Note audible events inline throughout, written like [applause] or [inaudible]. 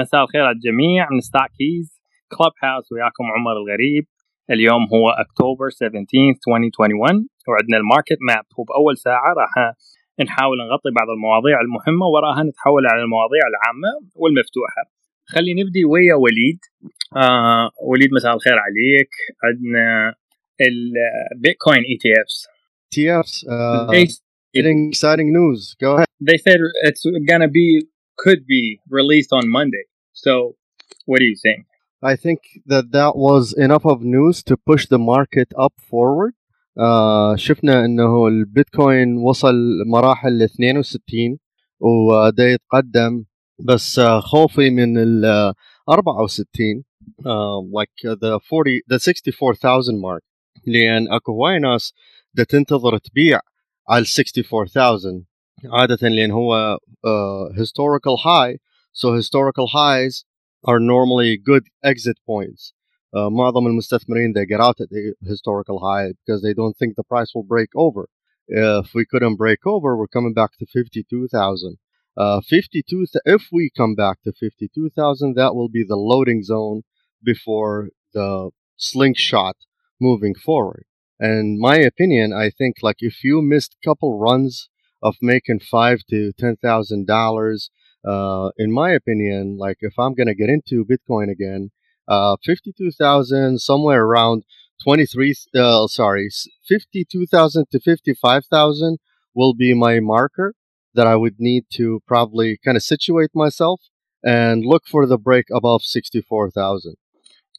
مساء الخير على الجميع. من ستاك كيز كلب هاوس وياكم عمر الغريب. اليوم هو اكتوبر 17 2021 وعندنا الماركت ماب. وباول ساعة راح نحاول نغطي بعض المواضيع المهمة وراها نتحول على المواضيع العامة والمفتوحة. خلي نبدي ويا وليد. آه وليد مساء الخير عليك. عندنا البيتكوين اي تي افس uh, getting exciting news. Go ahead. they said it's gonna be could be released on Monday. So, what do you think? I think that that was enough of news to push the market up forward. Uh, شفنا انه البيتكوين وصل مراحل ل 62 وده يتقدم بس uh, خوفي من ال uh, 64 uh, like the 40 the 64000 mark لان اكو هواي ناس ده تنتظر تبيع على 64000 عادة لأن هو uh, historical high so historical highs are normally good exit points uh, معظم المستثمرين they get out at the historical high because they don't think the price will break over if we couldn't break over we're coming back to 52,000 uh, 52 if we come back to 52,000 that will be the loading zone before the slingshot moving forward and my opinion i think like if you missed couple runs of making five to ten thousand dollars uh in my opinion like if i'm gonna get into bitcoin again uh 52000 somewhere around 23 uh sorry 52000 to 55000 will be my marker that i would need to probably kind of situate myself and look for the break above 64000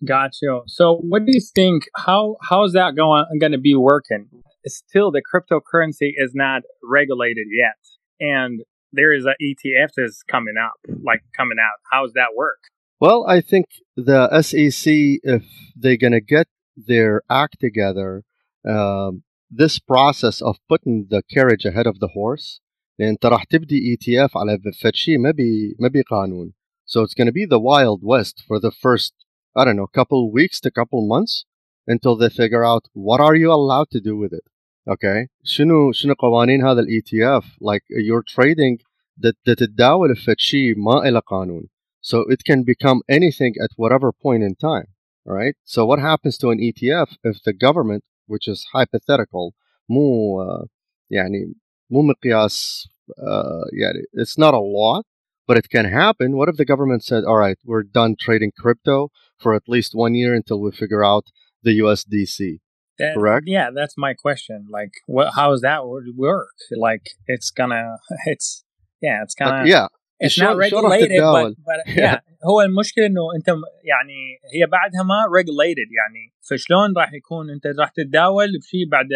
Gotcha. So, what do you think? How how is that going going to be working? Still, the cryptocurrency is not regulated yet, and there is a ETF that's coming up, like coming out. How does that work? Well, I think the SEC, if they're going to get their act together, um, this process of putting the carriage ahead of the horse, لأن انت راح تبدي ETF على فد شيء ما بي ما بي قانون. So it's going to be the wild west for the first I don't know, couple weeks to couple months until they figure out what are you allowed to do with it. Okay. شنو شنو قوانين هذا الاي تي اف like you're trading that that تتداول في شيء ما إله قانون. So it can become anything at whatever point in time. Right? So what happens to an ETF if the government which is hypothetical مو uh, يعني مو مقياس uh, يعني it's not a law but it can happen. What if the government said, all right, we're done trading crypto for at least one year until we figure out the USDC? That- Correct. Yeah, that's my question. Like, what? How does that wo- work? Like, it's gonna, [laughs] it's yeah, it's kind of Uh, yeah. it's شلون- not شلون راح regulated, but, تتداول؟ but [laughs] yeah, هو المشكلة انه انت م- يعني هي بعدها ما regulated يعني فشلون راح يكون انت راح تتداول بشيء بعد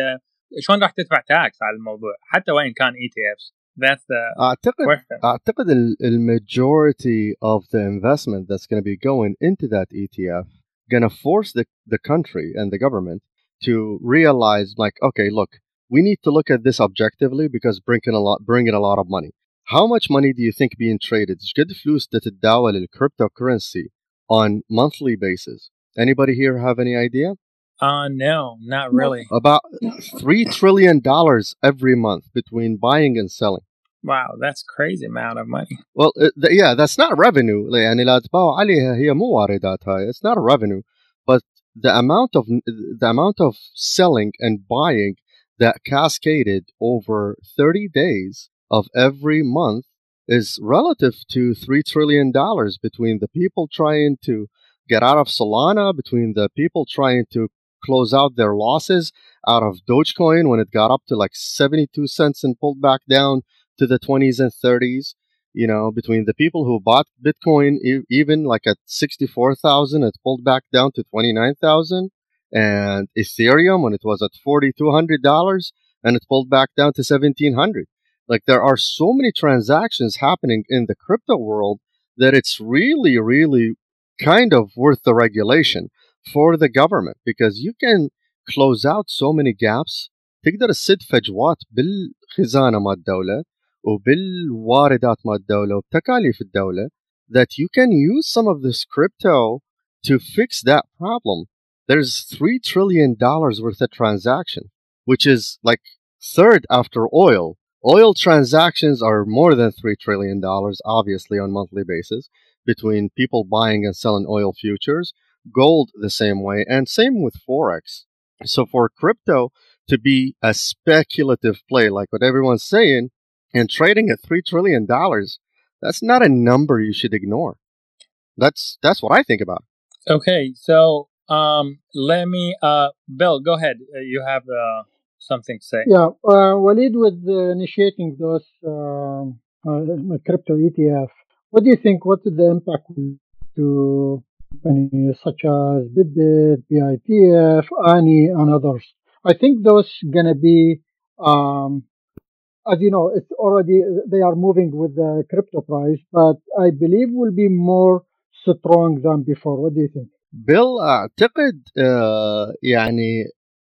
شلون راح تدفع تاكس على الموضوع حتى وان كان ETFs that's the أعتقد question أعتقد ال- المajority of the investment that's going to be going into that ETF going to force the, the country and the government to realize like okay look we need to look at this objectively because bringing a lot bringing a lot of money how much money do you think being traded ايش قد فلوس تتداول ال cryptocurrency on monthly basis anybody here have any idea uh no not really about 3 trillion dollars every month between buying and selling wow that's crazy amount of money Well, uh, th- yeah, that's not revenue. يعني لا تباوع عليها هي مو واردات هاي. It's not a revenue, but the amount of the amount of selling and buying that cascaded over 30 days of every month is relative to 3 trillion dollars between the people trying to get out of Solana, between the people trying to close out their losses out of Dogecoin when it got up to like 72 cents and pulled back down to the 20s and 30s you know, between the people who bought Bitcoin e- even like at 64,000, it pulled back down to 29,000. And Ethereum, when it was at $4,200, and it pulled back down to 1,700. Like there are so many transactions happening in the crypto world that it's really, really kind of worth the regulation for the government because you can close out so many gaps تقدر تسد فجوات بالخزانة مال الدولة وبالواردات مال الدولة وبتكاليف الدولة that you can use some of this crypto to fix that problem. There's three trillion dollars worth of transaction, which is like third after oil. Oil transactions are more than three trillion dollars, obviously on monthly basis. between people buying and selling oil futures, gold the same way, and same with Forex. So for crypto to be a speculative play, like what everyone's saying, and trading at $3 trillion, that's not a number you should ignore. That's that's what I think about. Okay, so um, let me, uh, Bill, go ahead. Uh, you have uh, something to say. Yeah, uh, Walid, with uh, initiating those um, uh, crypto ETF, what do you think? What is the impact to companies such as Bitbit, BITF, ANI, and others? I think those gonna be, um, as you know, it's already they are moving with the crypto price, but I believe will be more strong than before. What do you think? Bill, أعتقد uh, يعني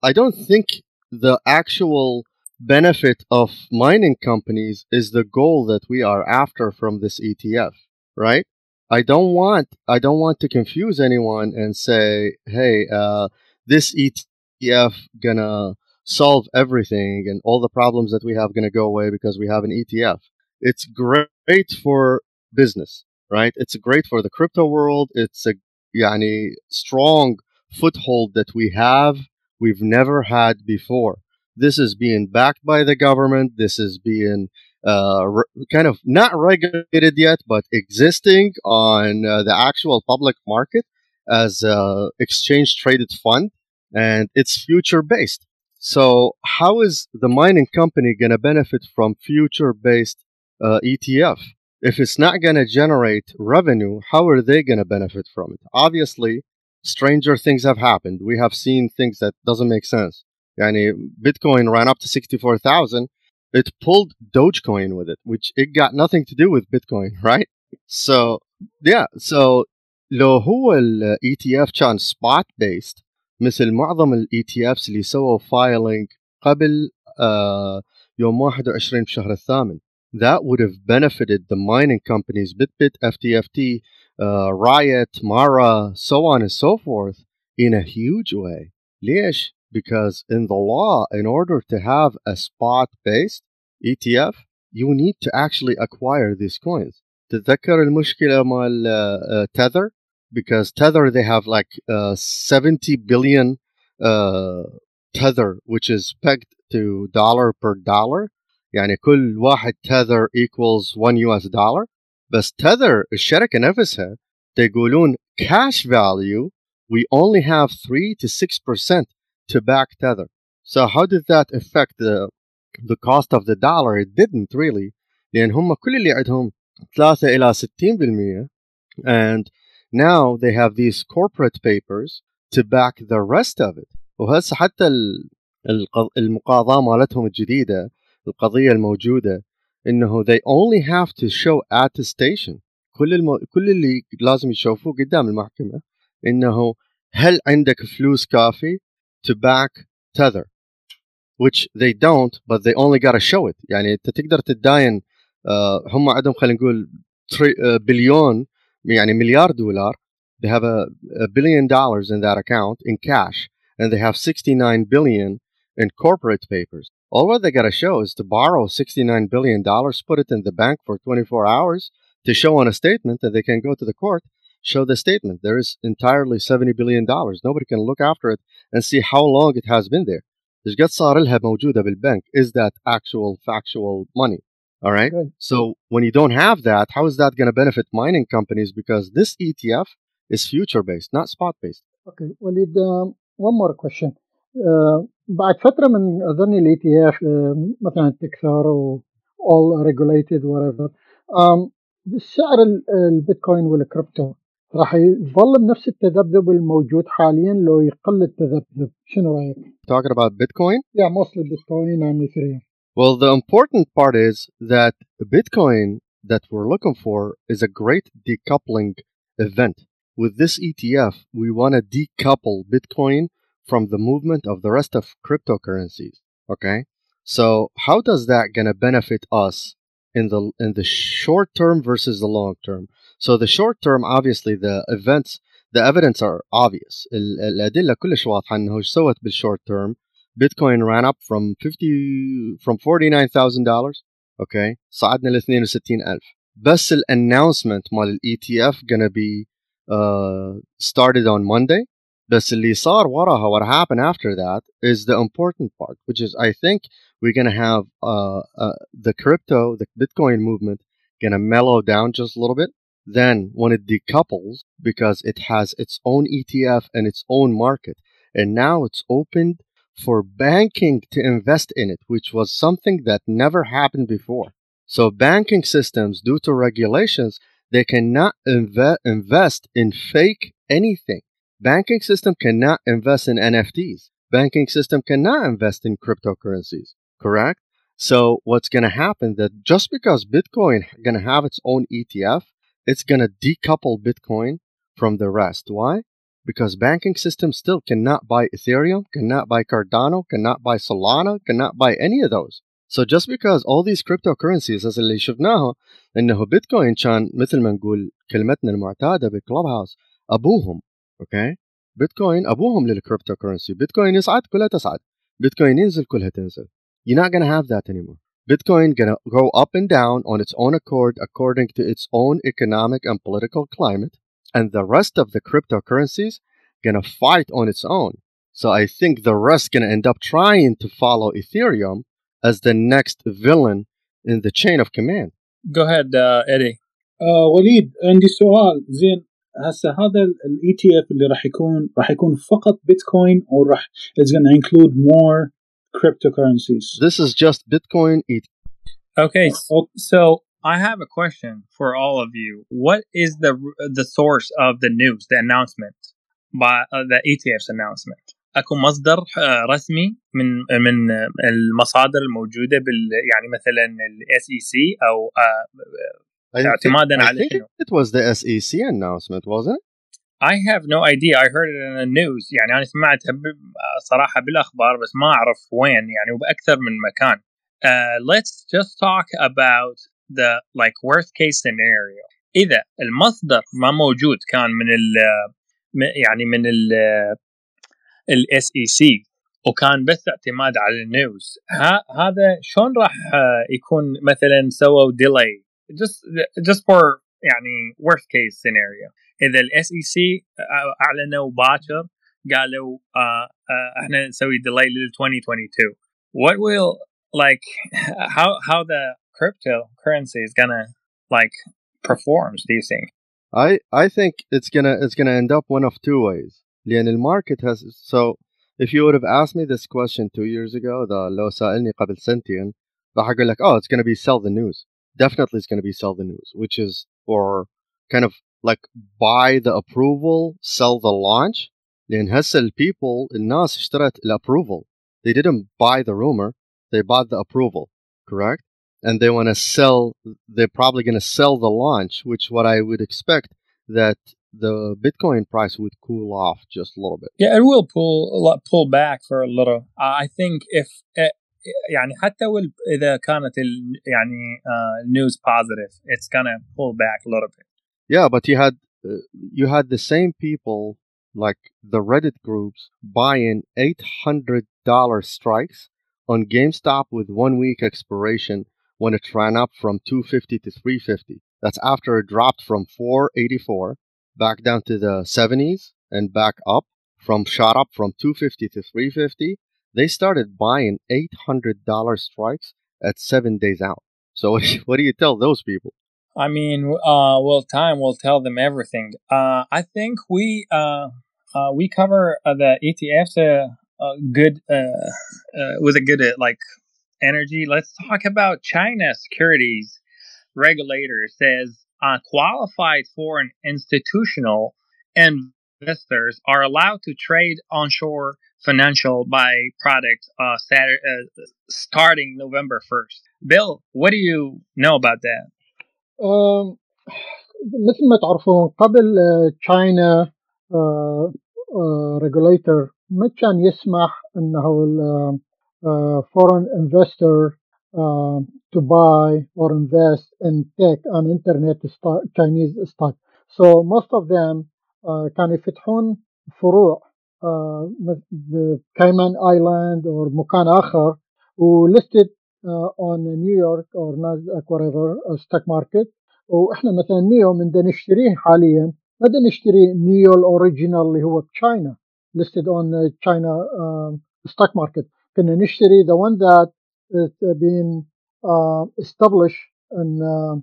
I don't think the actual benefit of mining companies is the goal that we are after from this ETF, right? I don't want I don't want to confuse anyone and say, hey, uh, this ETF gonna solve everything and all the problems that we have gonna go away because we have an ETF. It's great for business, right? It's great for the crypto world. It's a yani, strong foothold that we have we've never had before. This is being backed by the government. This is being uh, re- kind of not regulated yet, but existing on uh, the actual public market as a exchange traded fund, and it's future based. So, how is the mining company going to benefit from future based uh, ETF? If it's not going to generate revenue, how are they going to benefit from it? Obviously, stranger things have happened. We have seen things that doesn't make sense. Yani Bitcoin ran up to 64,000. It pulled Dogecoin with it, which it got nothing to do with Bitcoin, [laughs] right? So, yeah, so لو هو ال ETF كان spot based مثل معظم ال ETFs اللي سووا filing قبل uh, يوم 21 بشهر الثامن that would have benefited the mining companies Bitbit, FTFT, uh, Riot, Mara, so on and so forth in a huge way. ليش? Because in the law, in order to have a spot based ETF, you need to actually acquire these coins. تتذكر المشكلة مال uh, Tether? Because Tether, they have like uh, 70 billion uh, Tether, which is pegged to dollar per dollar. يعني كل واحد Tether equals 1 US dollar. بس Tether الشركة نفسها يقولون cash value we only have 3 to 6% to back Tether. So how did that affect the the cost of the dollar? It didn't really. لأن هم كل اللي عندهم 3 إلى 60% and now they have these corporate papers to back the rest of it. وهسه حتى المقاضاة مالتهم الجديدة القضية الموجودة انه they only have to show attestation كل المو... كل اللي لازم يشوفوه قدام المحكمة انه هل عندك فلوس كافي to back tether which they don't but they only gotta show it يعني انت تقدر تتداين uh, هم عندهم خلينا نقول uh, بليون يعني مليار دولار they have a, a billion dollars in that account in cash and they have 69 billion in corporate papers all what they got to show is to borrow $69 billion, put it in the bank for 24 hours to show on a statement that they can go to the court, show the statement. There is entirely $70 billion. Nobody can look after it and see how long it has been there. إيش قد صار لها موجودة بالبنك is that actual factual money. All right. Good. So when you don't have that, how is that going to benefit mining companies? Because this ETF is future based, not spot based. Okay, Walid, um, one more question. Uh, بعد فتره من اظن الاي تي اف مثلا تكثر و all regulated whatever um, سعر البيتكوين والكريبتو راح يظل بنفس التذبذب الموجود حاليا لو يقل التذبذب شنو رايك؟ Talking about Bitcoin? Yeah, mostly Bitcoin and Ethereum. Well, the important part is that Bitcoin that we're looking for is a great decoupling event. With this ETF, we want to decouple Bitcoin from the movement of the rest of cryptocurrencies. Okay, so how does that gonna benefit us in the in the short term versus the long term? So the short term, obviously, the events, the evidence are obvious. الأدلة كلش واضحة إنه إيش سوت بالshort term. Bitcoin ran up from 50 from $49,000 okay صعدنا ل 62,000 بس الاناونسمنت مال الاي تي اف gonna be uh, started on Monday بس اللي صار وراها what happened after that is the important part which is I think we're gonna have uh, uh, the crypto the Bitcoin movement gonna mellow down just a little bit then when it decouples because it has its own ETF and its own market and now it's opened for banking to invest in it which was something that never happened before. So banking systems due to regulations they cannot inve- invest in fake anything. Banking system cannot invest in nfts banking system cannot invest in cryptocurrencies correct? So what's going to happen that just because bitcoin going to have its own etf it's going to decouple bitcoin from the rest. Why because banking system still cannot buy ethereum cannot buy cardano cannot buy solana cannot buy any of those so just because all these cryptocurrencies as اللي شفناها انه بيتكوين كان مثل ما نقول كلمتنا المعتاده بالكلوب هاوس ابوهم اوكي بيتكوين ابوهم للكريبتو كرنسي بيتكوين يصعد كلها تصعد بيتكوين ينزل كلها تنزل you're not gonna have that anymore Bitcoin gonna go up and down on its own accord according to its own economic and political climate and the rest of the cryptocurrencies gonna fight on its own so I think the rest gonna end up trying to follow Ethereum as the next villain in the chain of command Go ahead, uh, Eddie. آه وليد عندي سؤال زين هسه هذا الاي تي اف اللي راح يكون راح يكون فقط بيتكوين او راح it's going to include more cryptocurrencies this is just Bitcoin E ETH Okay, Oh. so I have a question for all of you. What is the the source of the news, the announcement by uh, the ETF's announcement? اكو مصدر آه، رسمي من من آه، المصادر الموجوده بال يعني مثلا الاس اي سي او آه، I think, اعتمادا I على think شنو؟ it was the SEC announcement wasn't it I have no idea. I heard it in the news. يعني أنا سمعتها ب- صراحة بالأخبار بس ما أعرف وين يعني وبأكثر من مكان. Uh, let's just talk about the like worst case scenario. إذا المصدر ما موجود كان من ال م- يعني من ال الاس اي سي وكان بس اعتماد على النيوز ها هذا شلون راح آه، يكون مثلا سووا ديلي just just for يعني worst case scenario اذا الاس اي سي اعلنوا باكر قالوا آه آه احنا نسوي ديلي لل 2022 what will like how how the cryptocurrency is gonna like performs do you think I I think it's gonna it's gonna end up one of two ways. لأن المارket has so if you would have asked me this question two years ago the لو سألني قبل سنتين راح أقول لك oh it's gonna be sell the news definitely it's gonna be sell the news which is or kind of like buy the approval sell the launch لأن هسه ال people الناس اشترت ال approval they didn't buy the rumor they bought the approval correct and they want to sell they're probably going to sell the launch which what i would expect that the bitcoin price would cool off just a little bit Yeah, it will pull a lot, pull back for a little. Uh, I think if uh, يعني حتى وال- إذا كانت ال, يعني uh, news positive, it's gonna pull back a little bit. yeah but you had uh, you had the same people like the reddit groups buying $800 strikes on gamestop with one week expiration when it ran up from 250 to 350 that's after it dropped from 484 back down to the 70s and back up from shot up from 250 to 350 they started buying $800 strikes at seven days out. So [laughs] what do you, tell those people? I mean, uh, well, time will tell them everything. Uh, I think we uh, uh, we cover uh, the ETFs uh, good with a good like energy. Let's talk about China securities regulator says uh, qualified foreign institutional investors are allowed to trade onshore financial by product uh, Saturday, uh, starting November 1st. Bill, what do you know about that? آم، مثل ما تعرفون قبل تشاينا ريجوليتر ما كان يسمح انه foreign investor uh, to buy or invest in tech and internet stock, Chinese stock. So most of them uh, كانوا يفتحون فروع uh, بكايمان ايلاند or مكان اخر و listed uh, on New York or Nasdaq whatever uh, stock market واحنا مثلا نيو من دا نشتريه حاليا ما دا نشتري نيو الاوريجينال اللي هو بتشاينا listed on China um, stock market كنا نشتري the one that is being uh, established in uh,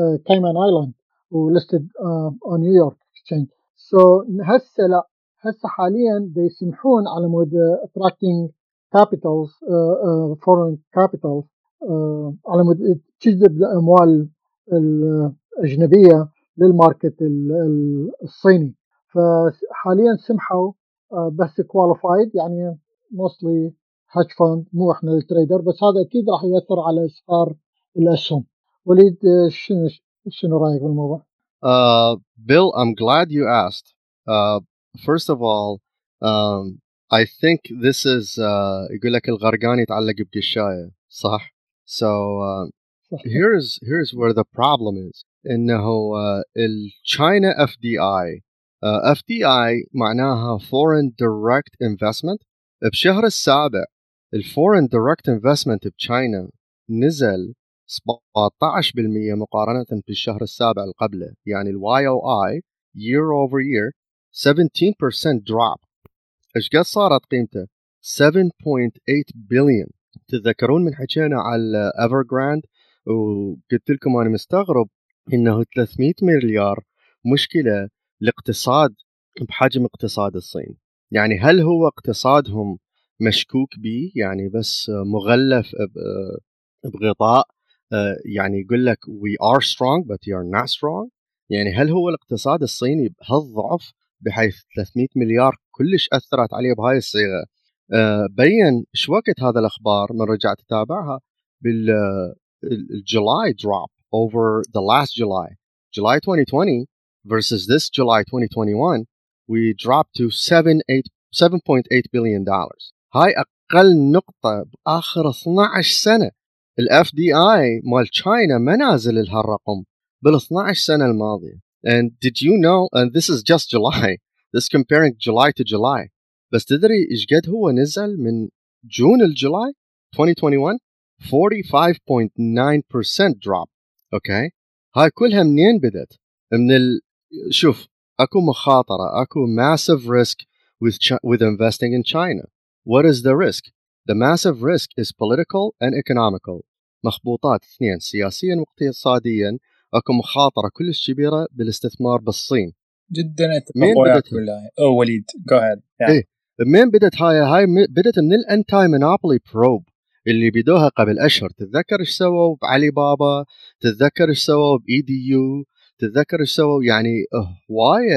uh, Cayman Island listed uh, on New York Exchange so هسه لا هسه حاليا يسمحون على مود attracting capitals uh, uh, foreign capitals uh, على مود تجذب الاموال الاجنبيه للماركت الصيني فحاليا سمحوا بس كواليفايد يعني موستلي هاج فاند مو إحنا التريدر بس هذا أكيد راح يأثر على إسعار الأسهم وليد شنو شنو رأيك بالموضوع؟ Uh, Bill, I'm glad you asked. Uh, first of all, um, I think this is uh, يقول لك الغرقان يتعلق بقشاية صح؟ So uh, here's here's where the problem is إنه uh, ال China FDI uh, FDI معناها Foreign Direct Investment بشهر السابع الفورن دايركت انفستمنت بتشاينا نزل 17% مقارنة بالشهر السابع اللي قبله. يعني الواي أو اي year over year 17% drop. إيش قد صارت قيمته؟ 7.8 بليون تتذكرون من حكينا على ايفرجراند وقلت لكم أنا مستغرب إنه 300 مليار مشكلة الاقتصاد بحجم اقتصاد الصين. يعني هل هو اقتصادهم مشكوك به يعني بس مغلف بغطاء يعني يقول لك we are strong but you are not strong. يعني هل هو الاقتصاد الصيني بهالضعف بحيث 300 مليار كلش أثرت عليه بهاي الصيغة؟ بين شو وقت هذا الأخبار من رجعت أتابعها؟ بالجولاي drop over the last July. July 2020 versus this July 2021 we dropped to 7 8 7.8 billion dollars. هاي أقل نقطة بآخر 12 سنة. الاف دي اي مال تشاينا ما نازل لهالرقم بال 12 سنة الماضية. And did you know and this is just July. This comparing July to July. بس تدري إيش قد هو نزل من جون لجولاي 2021 45.9% drop. أوكي هاي كلها منين بدت من ال... شوف أكو مخاطرة أكو massive risk with with investing in China. what is the risk the massive risk is political and economical مخبوطات اثنين سياسيا واقتصاديا اكو مخاطره كلش كبيره بالاستثمار بالصين جدا مين اتفق وياك بدت؟ بالله او وليد جو هيد إيه. من بدت هاي هاي م- بدت من الانتاي مونوبولي بروب اللي بدوها قبل اشهر تتذكر ايش سووا بعلي بابا تتذكر ايش سووا باي دي يو تتذكر ايش سووا يعني واي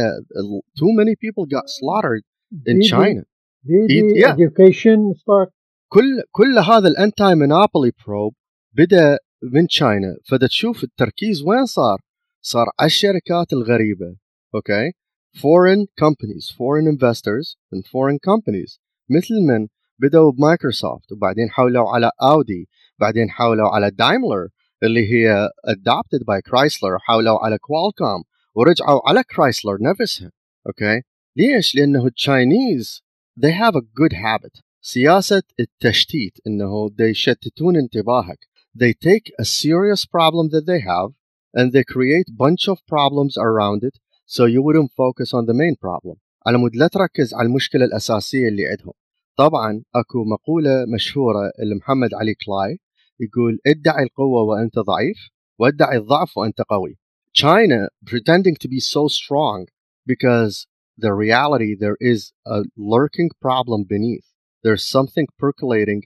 too many people got slaughtered in دي- China دي دي education stock كل كل هذا الانتاي مونوبولي بروب بدأ من تشاينا فدا تشوف التركيز وين صار؟ صار على الشركات الغريبة. أوكي foreign companies foreign investors and foreign companies. مثل من بدأوا بمايكروسوفت وبعدين حولوا على اودي بعدين حولوا على دايملر اللي هي adopted by Chrysler حولوا على كوالكوم ورجعوا على كرايسلر نفسها. أوكي ليش؟ لأنه التشاينيز they have a good habit سياسة التشتيت انه they يشتتون انتباهك they take a serious problem that they have and they create bunch of problems around it so you wouldn't focus on the main problem على مود لا تركز على المشكلة الأساسية اللي عندهم طبعا أكو مقولة مشهورة لمحمد علي كلاي يقول ادعي القوة وأنت ضعيف وادعي الضعف وأنت قوي China pretending to be so strong because the reality there is a lurking problem beneath there's something percolating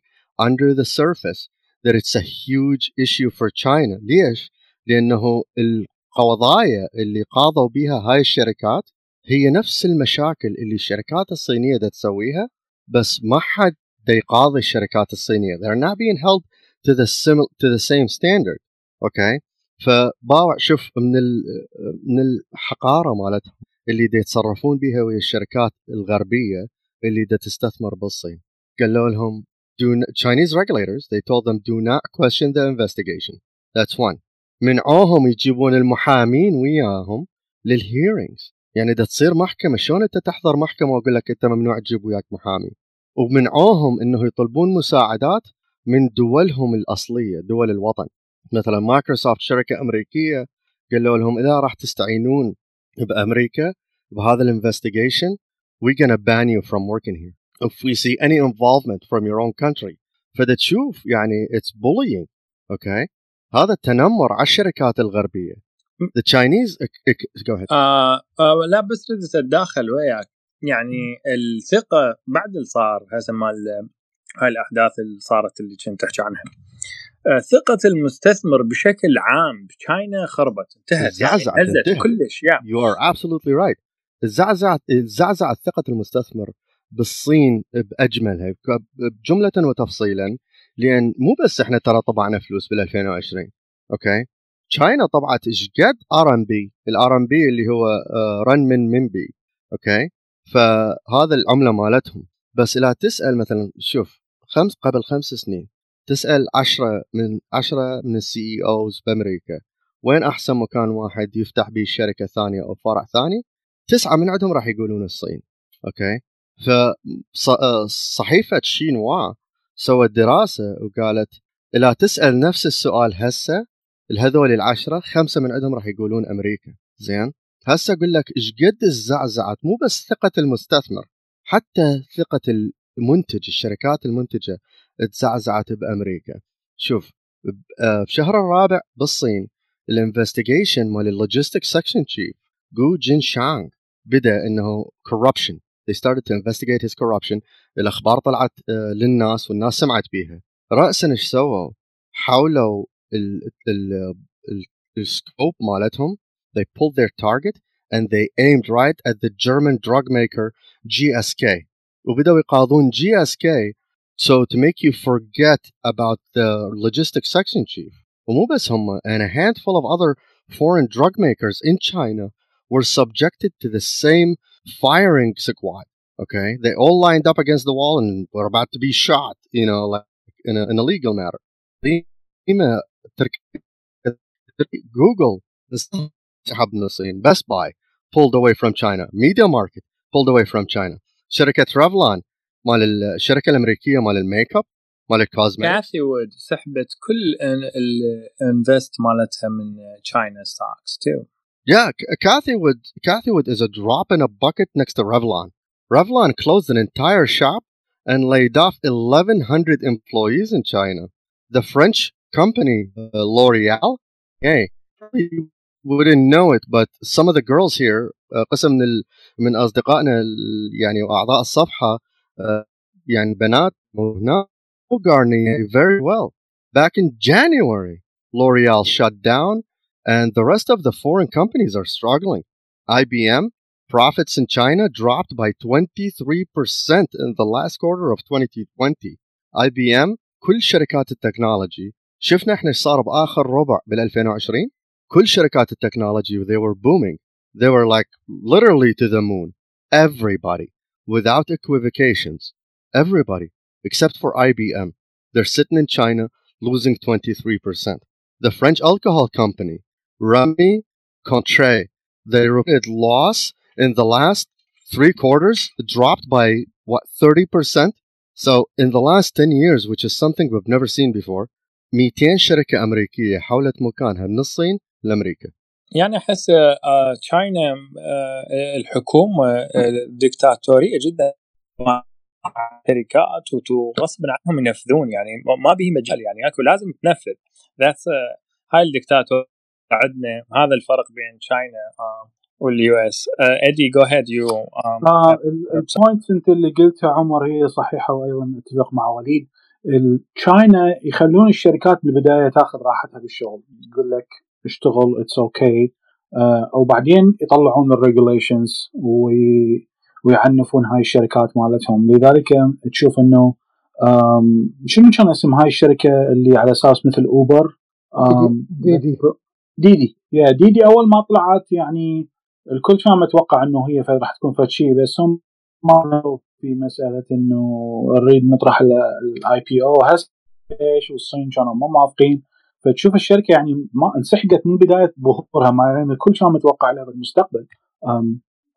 under the surface that it's a huge issue for China ليش؟ لأنه القضايا اللي قاضوا بها هاي الشركات هي نفس المشاكل اللي الشركات الصينية دا تسويها بس ما حد دا يقاضي الشركات الصينية they're not being held to the, simil- to the same standard اوكي فباوع شوف من ال- من الحقارة مالتهم اللي دا يتصرفون بها ويا الشركات الغربية اللي دا تستثمر بالصين. قالوا لهم do n- Chinese regulators they told them do not question the investigation. That's one. منعوهم يجيبون المحامين وياهم للهيرنجز يعني دا تصير محكمة شلون انت تحضر محكمة وأقول لك أنت ممنوع تجيب وياك محامي؟ ومنعوهم إنه يطلبون مساعدات من دولهم الأصلية دول الوطن. مثلا مايكروسوفت شركة أمريكية قالوا لهم إذا راح تستعينون بامريكا بهذا الانفستيجيشن we're gonna ban you from working here if we see any involvement from your own country فدا تشوف يعني it's bullying اوكي هذا التنمر على الشركات الغربيه the Chinese go ahead آه آه لا بس ردت اتداخل وياك يعني الثقه بعد اللي صار هسه مال هاي الاحداث اللي صارت اللي كنت تحكي عنها آه ثقة المستثمر بشكل عام بتشاينا خربت انتهت. يعني زعزعت، نزلت. كلش يا you are absolutely right. زعزعت زعزعت ثقة المستثمر بالصين بأجملها ك- بجملة وتفصيلا لأن مو بس إحنا ترى طبعنا فلوس بال 2020 أوكي تشاينا طبعت إيش قد ار ام بي الار ام بي اللي هو رن من من بي أوكي فهذا العملة مالتهم. بس لا تسأل مثلا شوف خمس قبل خمس سنين تسأل عشرة من عشرة من السي إي أوز بأمريكا. وين أحسن مكان واحد يفتح به شركة ثانية أو فرع ثاني؟ تسعة من عندهم راح يقولون الصين. أوكي؟ فصحيفه شينوا سوت دراسة وقالت لا تسأل نفس السؤال هسه الهذول العشرة خمسة من عندهم راح يقولون أمريكا. زين؟ هسه أقول لك إيش قد زعزعت مو بس ثقة المستثمر حتى ثقة المنتج الشركات المنتجة تزعزعت بأمريكا. شوف آه، بشهر الرابع بالصين الانفستيجيشن مال اللوجيستيك سكشن تشيف جو جين شانغ بدأ إنه corruption. They started to investigate his corruption. الأخبار طلعت آه، للناس والناس سمعت بيها. راسا إيش سووا؟ حاولوا ال- ال- ال- السكوب مالتهم. They pulled their target and they aimed right at the German drug maker GSK وبدأوا يقاضون جي اس كي so to make you forget about the logistics section chief ومو بس هم and a handful of other foreign drug makers in China were subjected to the same firing squad okay? They all lined up against the wall and were about to be shot you know like in a, in a legal matter. Google Best Buy pulled away from China. MediaMarkt pulled away from China. شركة رافلان مال الشركة الأمريكية مال الميك اب مال الكوزمتكس كاثي وود سحبت كل الانفست مالتها من تشاينا ستوكس تو Yeah, Kathy Wood. Kathy Wood is a drop in a bucket next to Revlon. Revlon closed an entire shop and laid off 1,100 employees in China. The French company uh, L'Oreal, hey, wouldn't know it, but some of the girls here, uh, قسم من ال- من أصدقائنا ال- يعني وأعضاء الصفحة uh, يعني بنات هنا Garnier very well. Back in January, L'Oreal shut down and the rest of the foreign companies are struggling. IBM profits in China dropped by 23% in the last quarter of 2020. IBM كل شركات التكنولوجي شفنا احنا ايش صار باخر ربع بال 2020 كل شركات technology—they were booming. They were like literally to the moon. Everybody without equivocations everybody except for IBM they're sitting in China losing 23% the French alcohol company Remy Cointreau they reported loss in the last three quarters dropped by what 30% so in the last 10 years which is something we've never seen before 200 شركة أمريكية حولت مكانها. من لأمريكا. يعني أحس آه، تشاينا آه، الحكومة آه، ديكتاتورية جدا. مع شركات وغصب عنهم ينفذون يعني ما- ما به مجال يعني أكو لازم تنفذ. ذاتس هاي الدكتاتور عندنا هذا الفرق بين تشاينا آه، واليو اس ادي جو هيد يو آه ال- البوينت أنت اللي قلتها عمر هي صحيحة وأيضا أتفق مع وليد. تشاينا يخلون الشركات بالبداية تاخذ راحتها بالشغل. يقول لك اشتغل اتس أوكي وبعدين يطلعون الريجوليشنز ويعنفون هاي الشركات مالتهم. لذلك تشوف إنه شنو كان اسم هاي الشركة اللي على أساس مثل اوبر آم، ديدي. ديدي. يا ديدي أول ما طلعت يعني الكل كان متوقع إنه هي راح تكون فد شيء بس هم ما في مسألة إنه نريد نطرح الاي بي أو هسه إيش والصين كانوا ما موافقين. فتشوف الشركة يعني ما انسحقت من بداية ظهورها مع إن الكل كان متوقع لها بالمستقبل.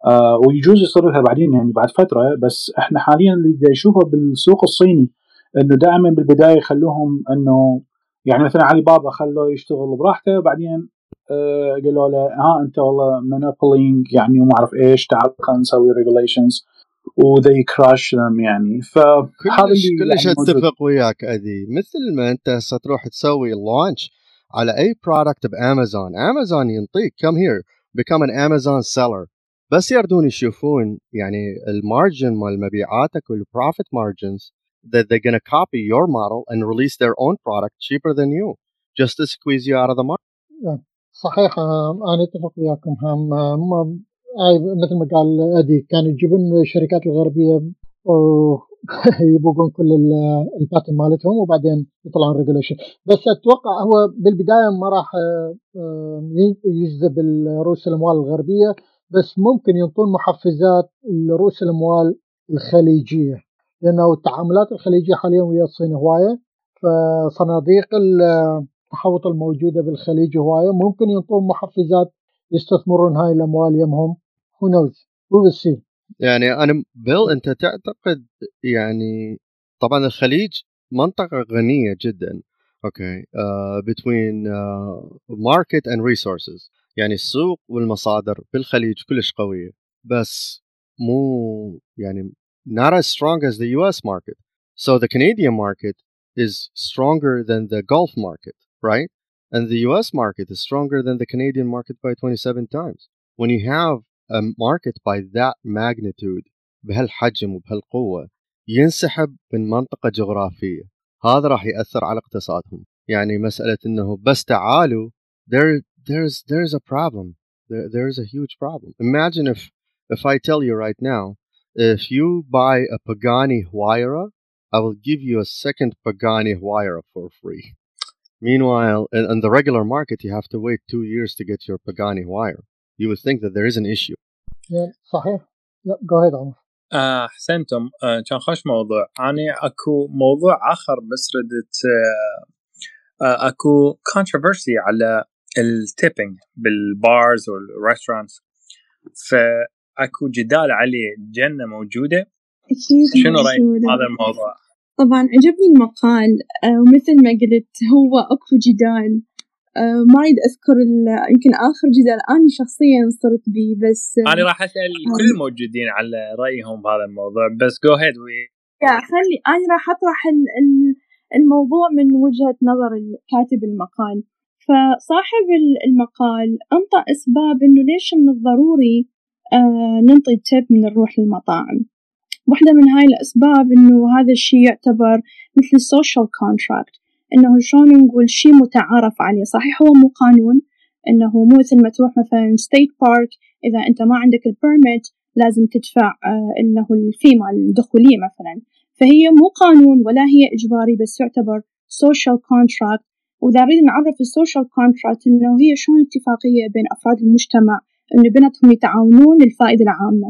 آه ويجوز يصير لها بعدين يعني بعد فترة بس إحنا حاليا اللي نشوفه بالسوق الصيني إنه دائما بالبداية يخلوهم إنه يعني مثلا علي بابا خلوه يشتغل براحته بعدين آه، قالوا له ها أنت والله مونوبولينج يعني وما أعرف إيش تعال خلينا نسوي ريجوليشنز وذي كراش ذم يعني. فهذا كلش اللي كلش يعني. أتفق وياك أدي. مثل ما أنت هسه تروح تسوي لانش على أي برودكت بأمازون أمازون ينطيك كم هير become an Amazon seller. بس يردون يشوفون يعني المارجن مال مبيعاتك والبروفيت margins that they're gonna copy your model and release their own product cheaper than you just to squeeze you out of the market. صحيح آه، أنا أتفق وياكم هم آه، مثل ما قال أدي كانوا يجيبون الشركات الغربية ويبوقون [laughs] كل ال- الباتن مالتهم وبعدين يطلعون ريجوليشن بس أتوقع هو بالبداية ما راح آه، آه، يجذب رؤوس الأموال الغربية بس ممكن ينطون محفزات لرؤوس الأموال الخليجية. لأنه التعاملات الخليجية حاليا ويا الصين هواية فصناديق ال- التحوط الموجودة بالخليج هواية. ممكن ينطون محفزات يستثمرون هاي الاموال يمهم will see يعني أنا بيل انت تعتقد يعني طبعا الخليج منطقه غنيه جدا أوكي uh, uh, market and resources يعني السوق والمصادر بالخليج كلش قويه بس مو يعني not as strong as the US market so the Canadian market is stronger than the Gulf market right and the US market is stronger than the Canadian market by 27 times when you have a market by that magnitude بهالحجم وبهالقوة ينسحب من منطقة جغرافية هذا راح يأثر على اقتصادهم يعني مسألة انه بس تعالوا there there's there's a problem there, there's a huge problem imagine if if I tell you right now if you buy a Pagani Huayra I will give you a second Pagani Huayra for free Meanwhile in, in the regular market you have to wait two years to get your Pagani Huayra you would think that there is an issue. Yeah, صحيح. Yeah, go ahead عمر آه، أحسنتم. آه، كان خوش موضوع. أنا أكو موضوع آخر بس ردت آه، آه، أكو controversy على التيبنج بالبارز والريستورانتس فأكو جدال عليه جنة موجودة. شنو رأيك. بهذا الموضوع؟ طبعا عجبني المقال آه، ومثل ما قلت هو أكو جدال. آه، ما أريد أذكر يمكن آخر جدال أنا شخصيا صرت بيه بس آه، أنا راح أسأل كل الموجودين على رأيهم بهذا الموضوع بس جو هيد يا خلي أنا راح أطرح ال- ال- الموضوع من وجهة نظر كاتب المقال. فصاحب ال- المقال أنطى أسباب إنه ليش من الضروري آه، ننطي تب من نروح للمطاعم. واحدة من هاي الأسباب إنه هذا الشيء يعتبر مثل social contract إنه شلون نقول شيء متعارف عليه. صحيح هو مو قانون إنه مو مثل ما تروح مثلا state park إذا أنت ما عندك البيرميت لازم تدفع آه إنه الفي مال الدخولية مثلا. فهي مو قانون ولا هي إجباري بس يعتبر social contract. وإذا نريد نعرف السوشيال كونتراكت إنه هي شلون اتفاقية بين أفراد المجتمع إنه بيناتهم يتعاونون للفائدة العامة.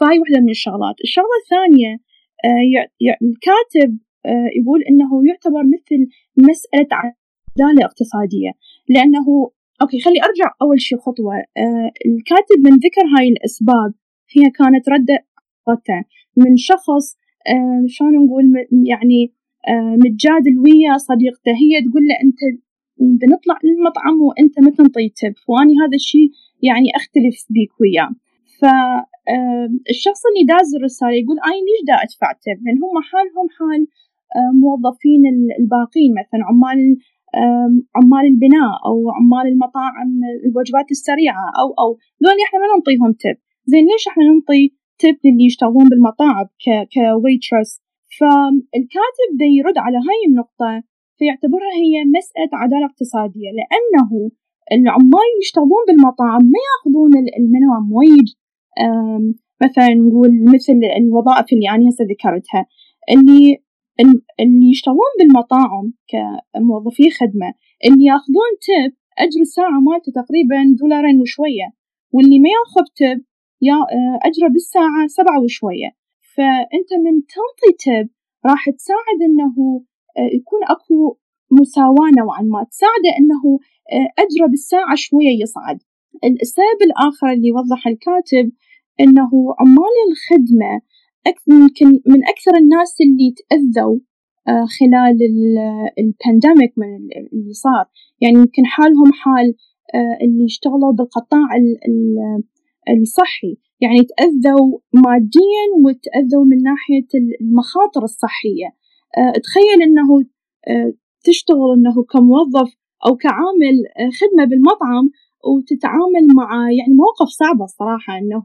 فهاي واحدة من الشغلات. الشغلة الثانية آه، الكاتب آه، يقول إنه يعتبر مثل مسألة عدالة اقتصادية لأنه أوكي خلي أرجع أول شي خطوة. آه، الكاتب من ذكر هاي الأسباب هي كانت ردة من شخص شلون نقول يعني متجادل ويا صديقته هي تقول له أنت بنطلع للمطعم وأنت ما تنطي تب. وأني هذا الشيء يعني أختلف بيك وياه. فالشخص اللي داز الرسالة يقول أنا ليش دا أدفع تب لأن هم حالهم حال موظفين ال- الباقين مثلا عمال عمال البناء أو عمال المطاعم الوجبات السريعة أو أو ذول إحنا ما ننطيهم تب زين ليش إحنا ننطي تب للي يشتغلون بالمطاعم كويترس فالكاتب دا يرد على هاي النقطة فيعتبرها هي مسألة عدالة اقتصادية لأنه العمال اللي يشتغلون بالمطاعم ما يأخذون المينيمم ويج مثلا نقول مثل الوظائف اللي أنا هسه ذكرتها اللي اللي يشتغلون بالمطاعم كموظفي خدمة اللي يأخذون تب أجر الساعة مالته تقريبا دولارين وشوية واللي ما يأخذ تب يا أجره بالساعة سبعة وشوية. فأنت من تنطي تب راح تساعد إنه آه، يكون أكو مساواة نوعا ما تساعده إنه آه، أجره بالساعة شوية يصعد. السبب الآخر اللي يوضح الكاتب إنه عمال الخدمة يمكن من أكثر الناس اللي تأذوا آه، خلال البانديميك من ال- اللي صار. يعني يمكن حالهم حال آه، اللي اشتغلوا بالقطاع الصحي. يعني تأذوا ماديا وتأذوا من ناحية المخاطر الصحية. آه، تخيل أنه تشتغل أنه كموظف أو كعامل خدمة بالمطعم وتتعامل مع يعني مواقف صعبة الصراحة إنه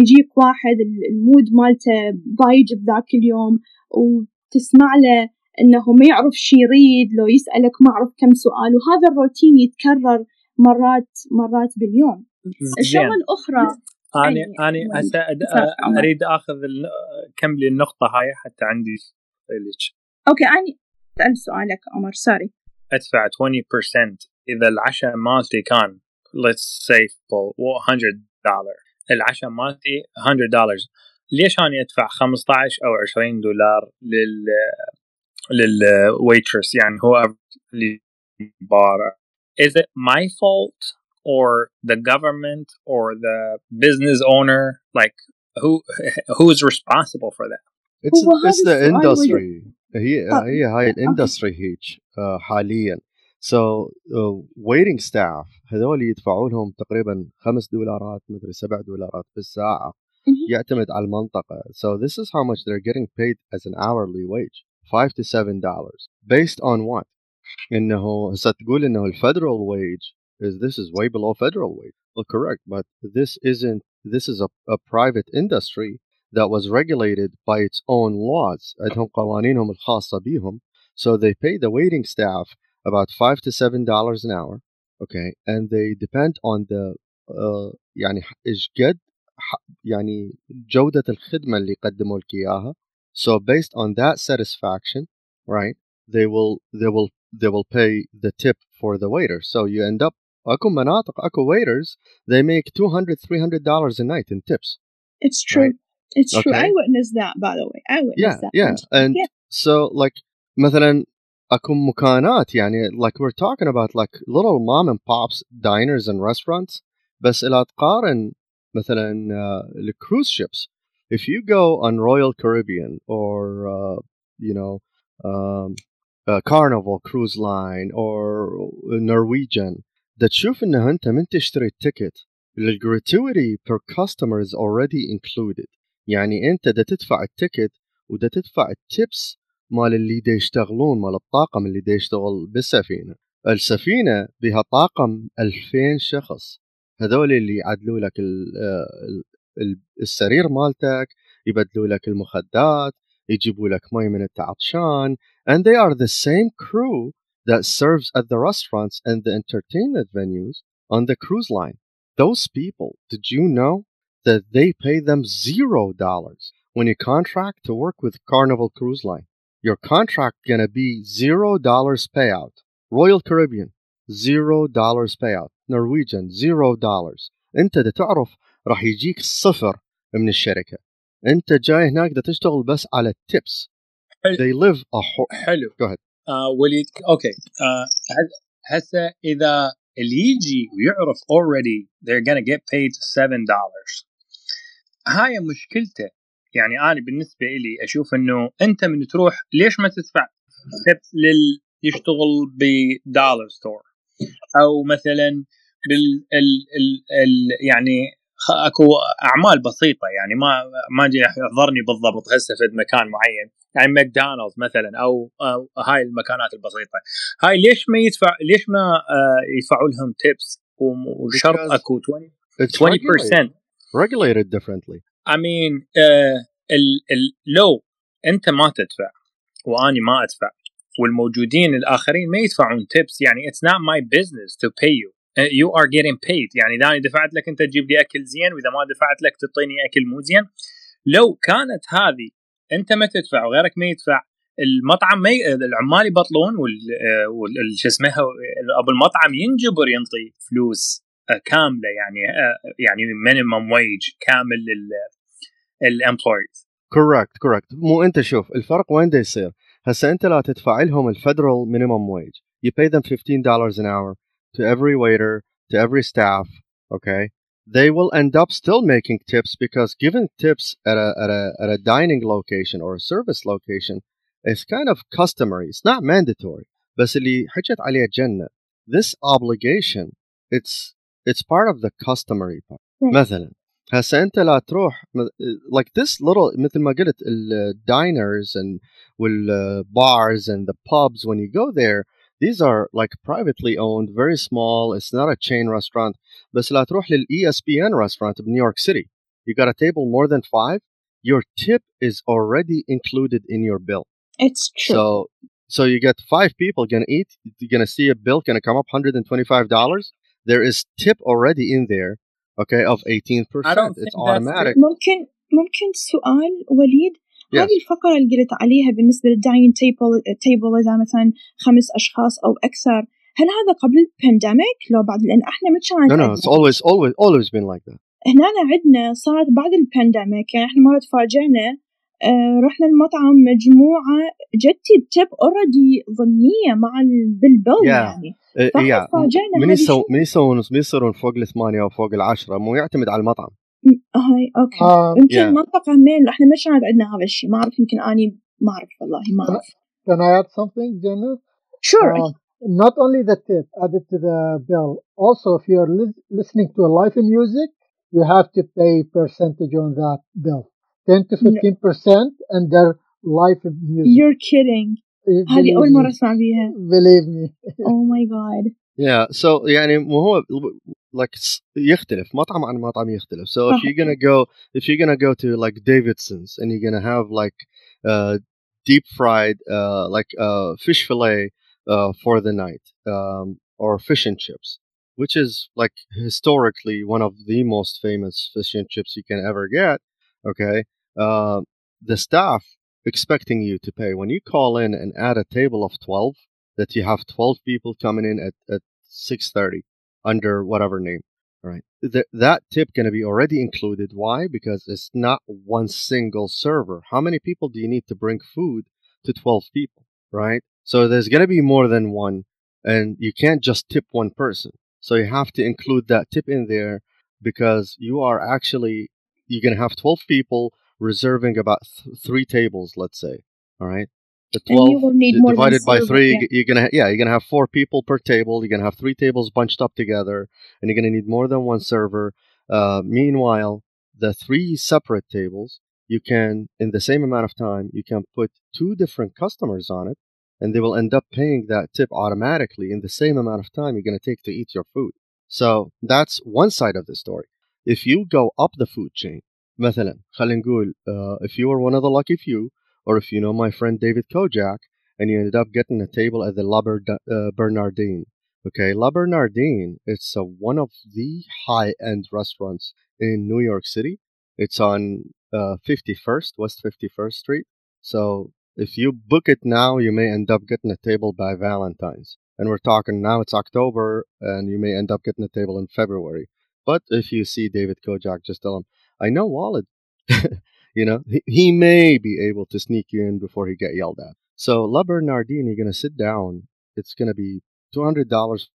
يجيك واحد المود مالته ضايج بذاك اليوم وتسمع له إنه ما يعرف شي يريد لو يسألك ما أعرف كم سؤال وهذا الروتين يتكرر مرات مرات باليوم. الشغلة الأخرى أنا أنا هسه أريد آخذ كملي النقطة هاي حتى عندي لك. أوكي أنا أسأل سؤالك عمر سوري أدفع 20% إذا العشاء مالتي كان let's say for 100 دولار العشاء مالتي 100 دولار ليش أنا ادفع 15 أو 20 دولار لل للويترس يعني هو اللي بار is it my fault or the government or the business owner like who who is responsible for that it's, it's the industry هي هي هاي الاندستري هيك حاليا سو ويتنج ستاف هذول يدفعوا لهم تقريبا خمس دولارات مدري سبع دولارات بالساعه يعتمد على المنطقه so this is how much they're getting paid as an hourly wage 5 to 7 dollars based on what انه هسه تقول انه الفederal wage is this is way below federal wage well correct but this isn't this is a, a private industry that was regulated by its own laws عندهم قوانينهم الخاصة بهم so they pay the waiting staff about five to seven dollars an hour okay and they depend on the uh, يعني ايش قد يعني جودة الخدمة اللي قدموا لك إياها so based on that satisfaction right they will they will they will pay the tip for the waiter so you end up اكو مناطق اكو waiters they make 200 300 dollars a night in tips it's true right? it's okay. true I witnessed that by the way I witnessed yeah, that yeah and yeah. so like مثلا اكو مكانات يعني like we're talking about like little mom and pops diners and restaurants بس إذا تقارن مثلا uh, الكروز ships if you go on Royal Caribbean or uh, you know um, uh, Carnival Cruise Line or Norwegian ده تشوف انه انت من تشتري التيكت الجراتويتي per customer is already included يعني انت دا تدفع التيكت ودا تدفع التيبس مال اللي دا يشتغلون مال الطاقم اللي دا يشتغل بالسفينة السفينة بها طاقم 2000 شخص هذول اللي يعدلوا لك السرير مالتك يبدلوا لك المخدات يجيبوا لك مي من التعطشان and they are the same crew that serves at the restaurants and the entertainment venues on the cruise line those people did you know that they pay them zero dollars when you contract to work with carnival cruise line your contract gonna be zero dollars payout. Royal Caribbean zero dollars payout. Norwegian zero dollars. انت دا تعرف راح يجيك صفر من الشركة. انت جاي هناك دا تشتغل بس على التيبس. They live a ho- حلو Go ahead. آه وليد اوكي آه هسه اذا اللي يجي ويعرف already they're gonna get paid 7 dollars هاي مشكلته يعني أنا بالنسبة لي أشوف إنه أنت من تروح ليش ما تدفع تبس لل يشتغل بدولار ستور أو مثلا بال ال ال ال يعني أكو أعمال بسيطة يعني ما ما جاي يحضرني بالضبط هسه في مكان معين يعني ماكدونالدز مثلا أو, أو هاي المكانات البسيطة. هاي ليش ما يدفع ليش ما يدفعوا لهم تيبس وشرط أكو 20 20% regulated differently. I mean uh, ال ال لو انت ما تدفع واني ما ادفع والموجودين الاخرين ما يدفعون تيبس يعني it's not my business to pay you. You are getting paid. يعني إذا أنا دفعت لك أنت تجيب لي أكل زين وإذا ما دفعت لك تعطيني أكل مو زين. لو كانت هذه أنت ما تدفع وغيرك ما يدفع المطعم ما ي... العمال يبطلون وال, وال... شو اسمه أبو المطعم ينجبر ينطي فلوس كاملة يعني يعني مينيمم ويج كامل لل الامبلويز كوركت كوركت مو انت شوف الفرق وين دا يصير هسه انت لا تدفع لهم الفederal minimum wage you pay them 15 dollars an hour to every waiter to every staff okay they will end up still making tips because giving tips at a, at a, at a dining location or a service location is kind of customary it's not mandatory بس اللي حكت عليه جنة this obligation it's it's part of the customary part Right. مثلا هسه انت لا تروح like this little مثل ما قلت ال diners and وال bars and the pubs when you go there these are like privately owned very small it's not a chain restaurant بس لا تروح لل E ESPN restaurant of New York City you got a table more than five your tip is already included in your bill It's true. so so you get five people gonna eat. You're gonna see a bill gonna come up hundred and twenty five dollars. There is tip already in there, okay, of eighteen I don't percent. think It's that's automatic. ممكن ممكن سؤال وليد Yes. هذه الفقرة اللي قلت عليها بالنسبة للداين تيبل تيبل إذا مثلا خمس أشخاص أو أكثر هل هذا قبل البانديميك لو بعد لأن إحنا ما كانت No, no, عندنا. it's always, always, always been like that. هنا عندنا صارت بعد البانديميك يعني إحنا مرة تفاجئنا آه رحنا المطعم مجموعة جتي بتب اوريدي ضمنية مع ال- بالبل Yeah. يعني Uh, yeah. تفاجئنا من هذه يسوون شو- من يسوون من يصيرون فوق الثمانية أو فوق العشرة مو يعتمد على المطعم. هاي أوكي Uh, يمكن Yeah. منطقة مين إحنا ما كانت عندنا هذا الشيء ما أعرف يمكن أني ما أعرف والله ما أعرف can I add something, Jenna? sure Uh, not only the tip added to the bill, also if you're li- listening to a live music, you have to pay percentage on that bill, ten to No. fifteen percent, and their live music. you're kidding Believe هذه أول مرة me. أسمع بيها Believe me. [laughs] oh my god Yeah. So يعني مو هو like s- يختلف مطعم عن مطعم يختلف. So if صح. you're gonna go if you're gonna go to like Davidson's and you're gonna have like uh deep fried uh like uh fish fillet uh for the night um or fish and chips which is like historically one of the most famous fish and chips you can ever get okay? Uh, the staff expecting you to pay. When you call in and add a table of 12 that you have 12 people coming in at, at 6.30 under whatever name right? Th- that tip going to be already included. Why? Because it's not one single server. How many people do you need to bring food to 12 people right? So there's going to be more than one and you can't just tip one person. So you have to include that tip in there because you are actually you're going to have 12 people reserving about th- three tables let's say all right? The And 12 you will need d- divided by three yeah. you're gonna yeah you're gonna have four people per table you're gonna have three tables bunched up together and you're gonna need more than one server. Uh, meanwhile the three separate tables you can in the same amount of time you can put two different customers on it and they will end up paying that tip automatically in the same amount of time you're going to take to eat your food. So that's one side of the story if you go up the food chain مثلا خلينا نقول uh, if you were one of the lucky few or if you know my friend David Kojak and you ended up getting a table at the La uh, Bernardin. Okay, La Bernardin, it's a, one of the high end restaurants in New York City. It's on uh, 51st, West 51st Street. So if you book it now, you may end up getting a table by Valentine's. And we're talking now it's October, and you may end up getting a table in February. But if you see David Kojak, just tell him, I know Walid. [laughs] you know, he, he may be able to sneak you in before he get yelled at. So La Bernardin, you're gonna sit down. It's be two hundred dollars,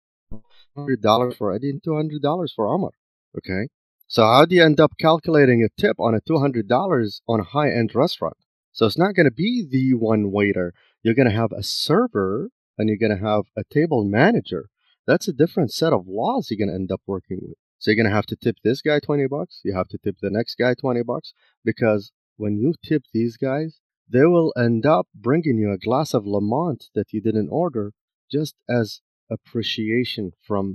hundred dollars for Eddie, and two hundred dollars for Omar. Okay. So how do you end up calculating a tip on a two hundred dollars on a high end restaurant? So it's not gonna be the one waiter. You're gonna have a server and you're gonna have a table manager. That's a different set of laws you're gonna end up working with. So you're gonna have to tip this guy twenty bucks. You have to tip the next guy twenty bucks because when you tip these guys, they will end up bringing you a glass of Lamont that you didn't order just as appreciation from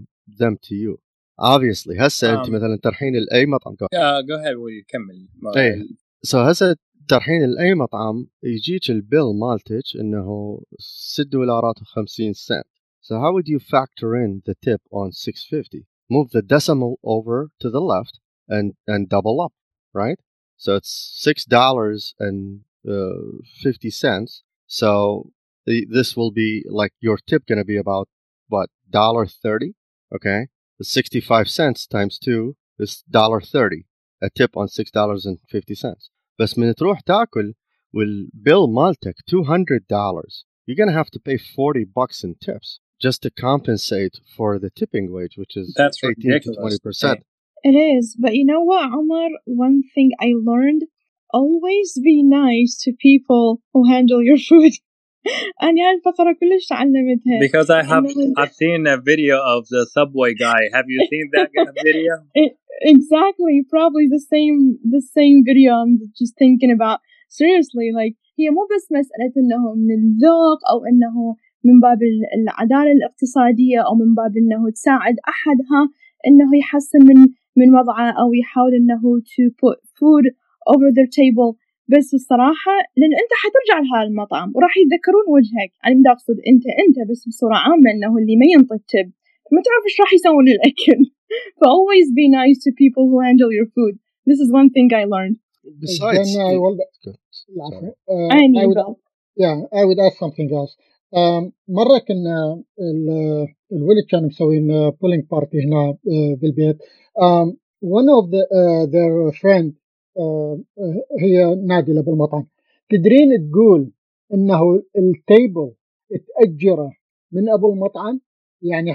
them to you. Obviously هسه انت Um, مثلا ترحين لاي مطعم uh, go ahead وكمل ما- إيه. سو هسه ترحين لاي مطعم يجيك البيل مالتك انه 6 دولارات و50 سنت. So how would you factor in the tip on 650? Move the decimal over to the left and and double up, right? So it's six dollars and uh, fifty cents. So the, this will be like your tip going to be about what dollar thirty? Okay, the sixty-five cents times two is dollar thirty. A tip on six dollars and fifty cents. بس من تروح تاكل والbill مالتك two hundred dollars, you're gonna have to pay forty bucks in tips just to compensate for the tipping wage, which is That's eighteen to ridiculous. twenty percent. It is, but you know what, Omar? One thing I learned: always be nice to people who handle your [laughs] food. أنا هاي الفقرة كلش تعلمتها Because I have إنه- I've seen a video of the subway guy. Have you seen that video? [laughs] exactly probably the same the same video I'm just thinking about seriously like هي مو بس مسألة إنه من الذوق أو إنه من باب ال- العدالة الاقتصادية أو من باب إنه تساعد أحدها إنه يحسن من من وضعه أو يحاول إنه to put food over their table. بس الصراحة لأن أنت حترجع لهذا المطعم وراح يتذكرون وجهك. يعني بدي أقصد أنت أنت بس بصورة عامة إنه اللي ما ينطي التب ما تعرف إيش راح يسوون للأكل ف [laughs] always be nice to people who handle your food. This is one thing I learned. Besides, Then I will. Sorry. Uh, I I need would, help. Yeah, I would add something else. مرة كنا ال- الولد كانوا مسوين بولينج بارتي هنا uh, بالبيت. One of the, their friend uh, uh, هي نادلة بالمطعم. تدرين تقول إنه التيبل تأجره من أبو المطعم يعني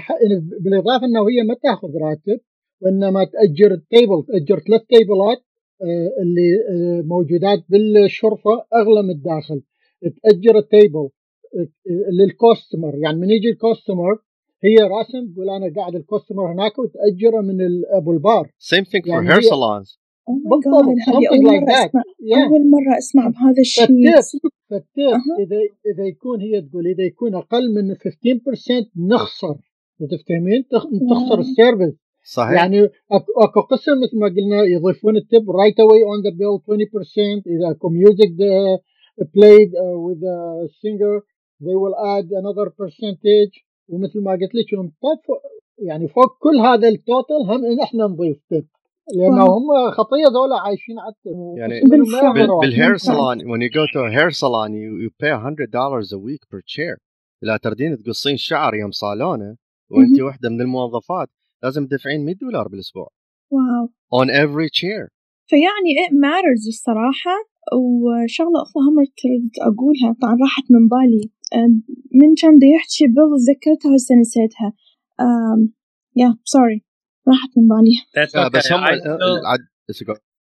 بالإضافة إنه هي ما تأخذ راتب وإنما تأجر التيبل تأجر ثلاث تيبلات آه، اللي آه، موجودات بالشرفة أغلى من الداخل تأجر التيبل آه، للكوستمر يعني من يجي الكوستمر هي راسم تقول أنا قاعد الكوستمر هناك وتأجره من أبو البار. Same thing for يعني hair هي- salons. oh my بالضبط something like that. yeah. أول مرة أسمع بهذا الشيء. فالتيب. اذا إذا يكون هي تقول إذا يكون أقل من 15% نخسر. تفهمين تخ- تخسر. السيرفيس. صحيح. يعني أكو قسم مثل ما قلنا يضيفون التب رايت اواي اون ذا بيل 20% إذا اكو ميوزك played uh, with a singer they will add another percentage. ومثل ما قلت لك ينطف يعني فوق كل هذا التوتال هم إحنا نضيف تب لأنه. هم خطية ذولا عايشين على يعني وقسم منهم ما بالفعل. يقدروا بال, بالhair بالفعل. salon when you go to a hair salon you, you pay 100 dollars a week per chair. لا تردين تقصين شعر يوم صالونه وأنت واحدة من الموظفات لازم تدفعين 100 دولار بالأسبوع. واو. On every chair. فيعني it matters الصراحة وشغلة أخرى هم تريد أقولها طبعا راحت من بالي. من كان دا يحكي بيل تذكرتها هسه نسيتها um, yeah sorry راحت من بالي That's لا okay. بس هم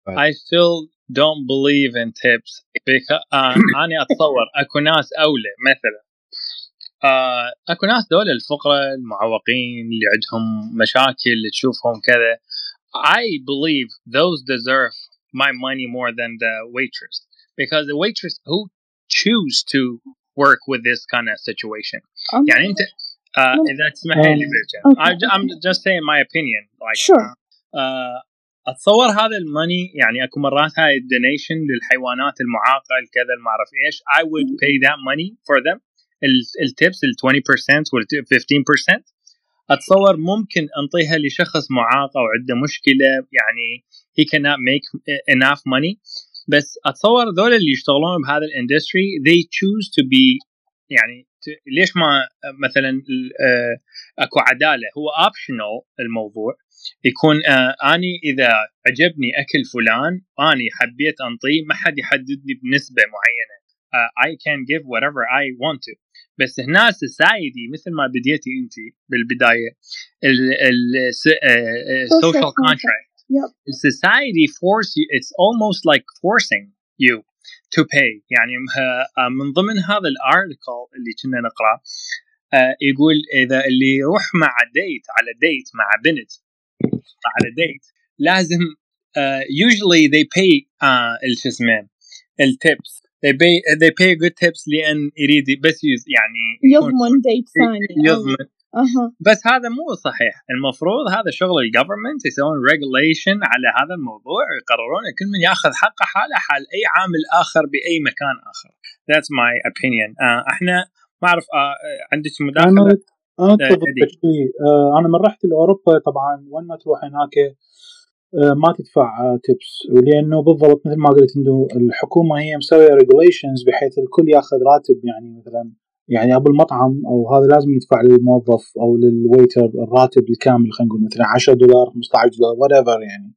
I still, don't believe in tips because uh, أنا أتصور أكو ناس أولى مثلا uh, أكو ناس دول الفقراء المعوقين اللي عندهم مشاكل اللي تشوفهم كذا I believe those deserve my money more than the waitress because the waitress who choose to work with this kind of situation Um, يعني انت uh, No. اذا تسمحي لي Um, برجع Okay. I, I'm just saying my opinion like Sure. uh, اتصور هذا الماني يعني اكو مرات هاي الدونيشن للحيوانات المعاقه الكذا ما اعرف ايش I would pay that money for them التبس ال 20% وال 15% اتصور ممكن انطيها لشخص معاق او عنده مشكله يعني he cannot make enough money بس أتصور ذول اللي يشتغلون بهذا الاندستري they choose to be يعني ليش ما مثلا آه، أكو عدالة؟ هو اوبشنال الموضوع يكون آه أني إذا عجبني أكل فلان أني حبيت أنطيه ما حد يحدد لي بنسبة معينة. آه I can give whatever I want to. بس هنا السوسايتي مثل ما بديتي انت بالبداية السوشيال contract. كونتراكت Yep. society force you it's almost like forcing you to pay يعني آه، من ضمن هذا الارتكل اللي كنا نقراه آه، يقول اذا اللي يروح مع ديت على ديت مع بنت على ديت لازم uh, usually they pay uh, شو اسمه التبس they pay they pay good tips لان يريد بس يز يعني يكون- يضمن ديت ثاني أو- يضمن بس هذا مو صحيح. المفروض هذا شغل الجفرمنت يسوون ريجوليشن على هذا الموضوع. ويقررون كل من ياخذ حقه حاله حال أي عامل آخر بأي مكان آخر. That's my opinion. uh, إحنا ما أعرف uh, عندك مداخلة؟ أنا اتفق. بشيء آه، أنا من رحت لأوروبا طبعا وين ما تروح هناك آه، ما تدفع آه، تيبس ولأنه بالضبط مثل ما قلت إنه الحكومة هي مسوية ريجوليشنز بحيث الكل ياخذ راتب يعني مثلا يعني أبو المطعم أو هذا لازم يدفع للموظف أو للويتر الراتب الكامل خلينا نقول مثلا 10 دولار 15 دولار وات يعني.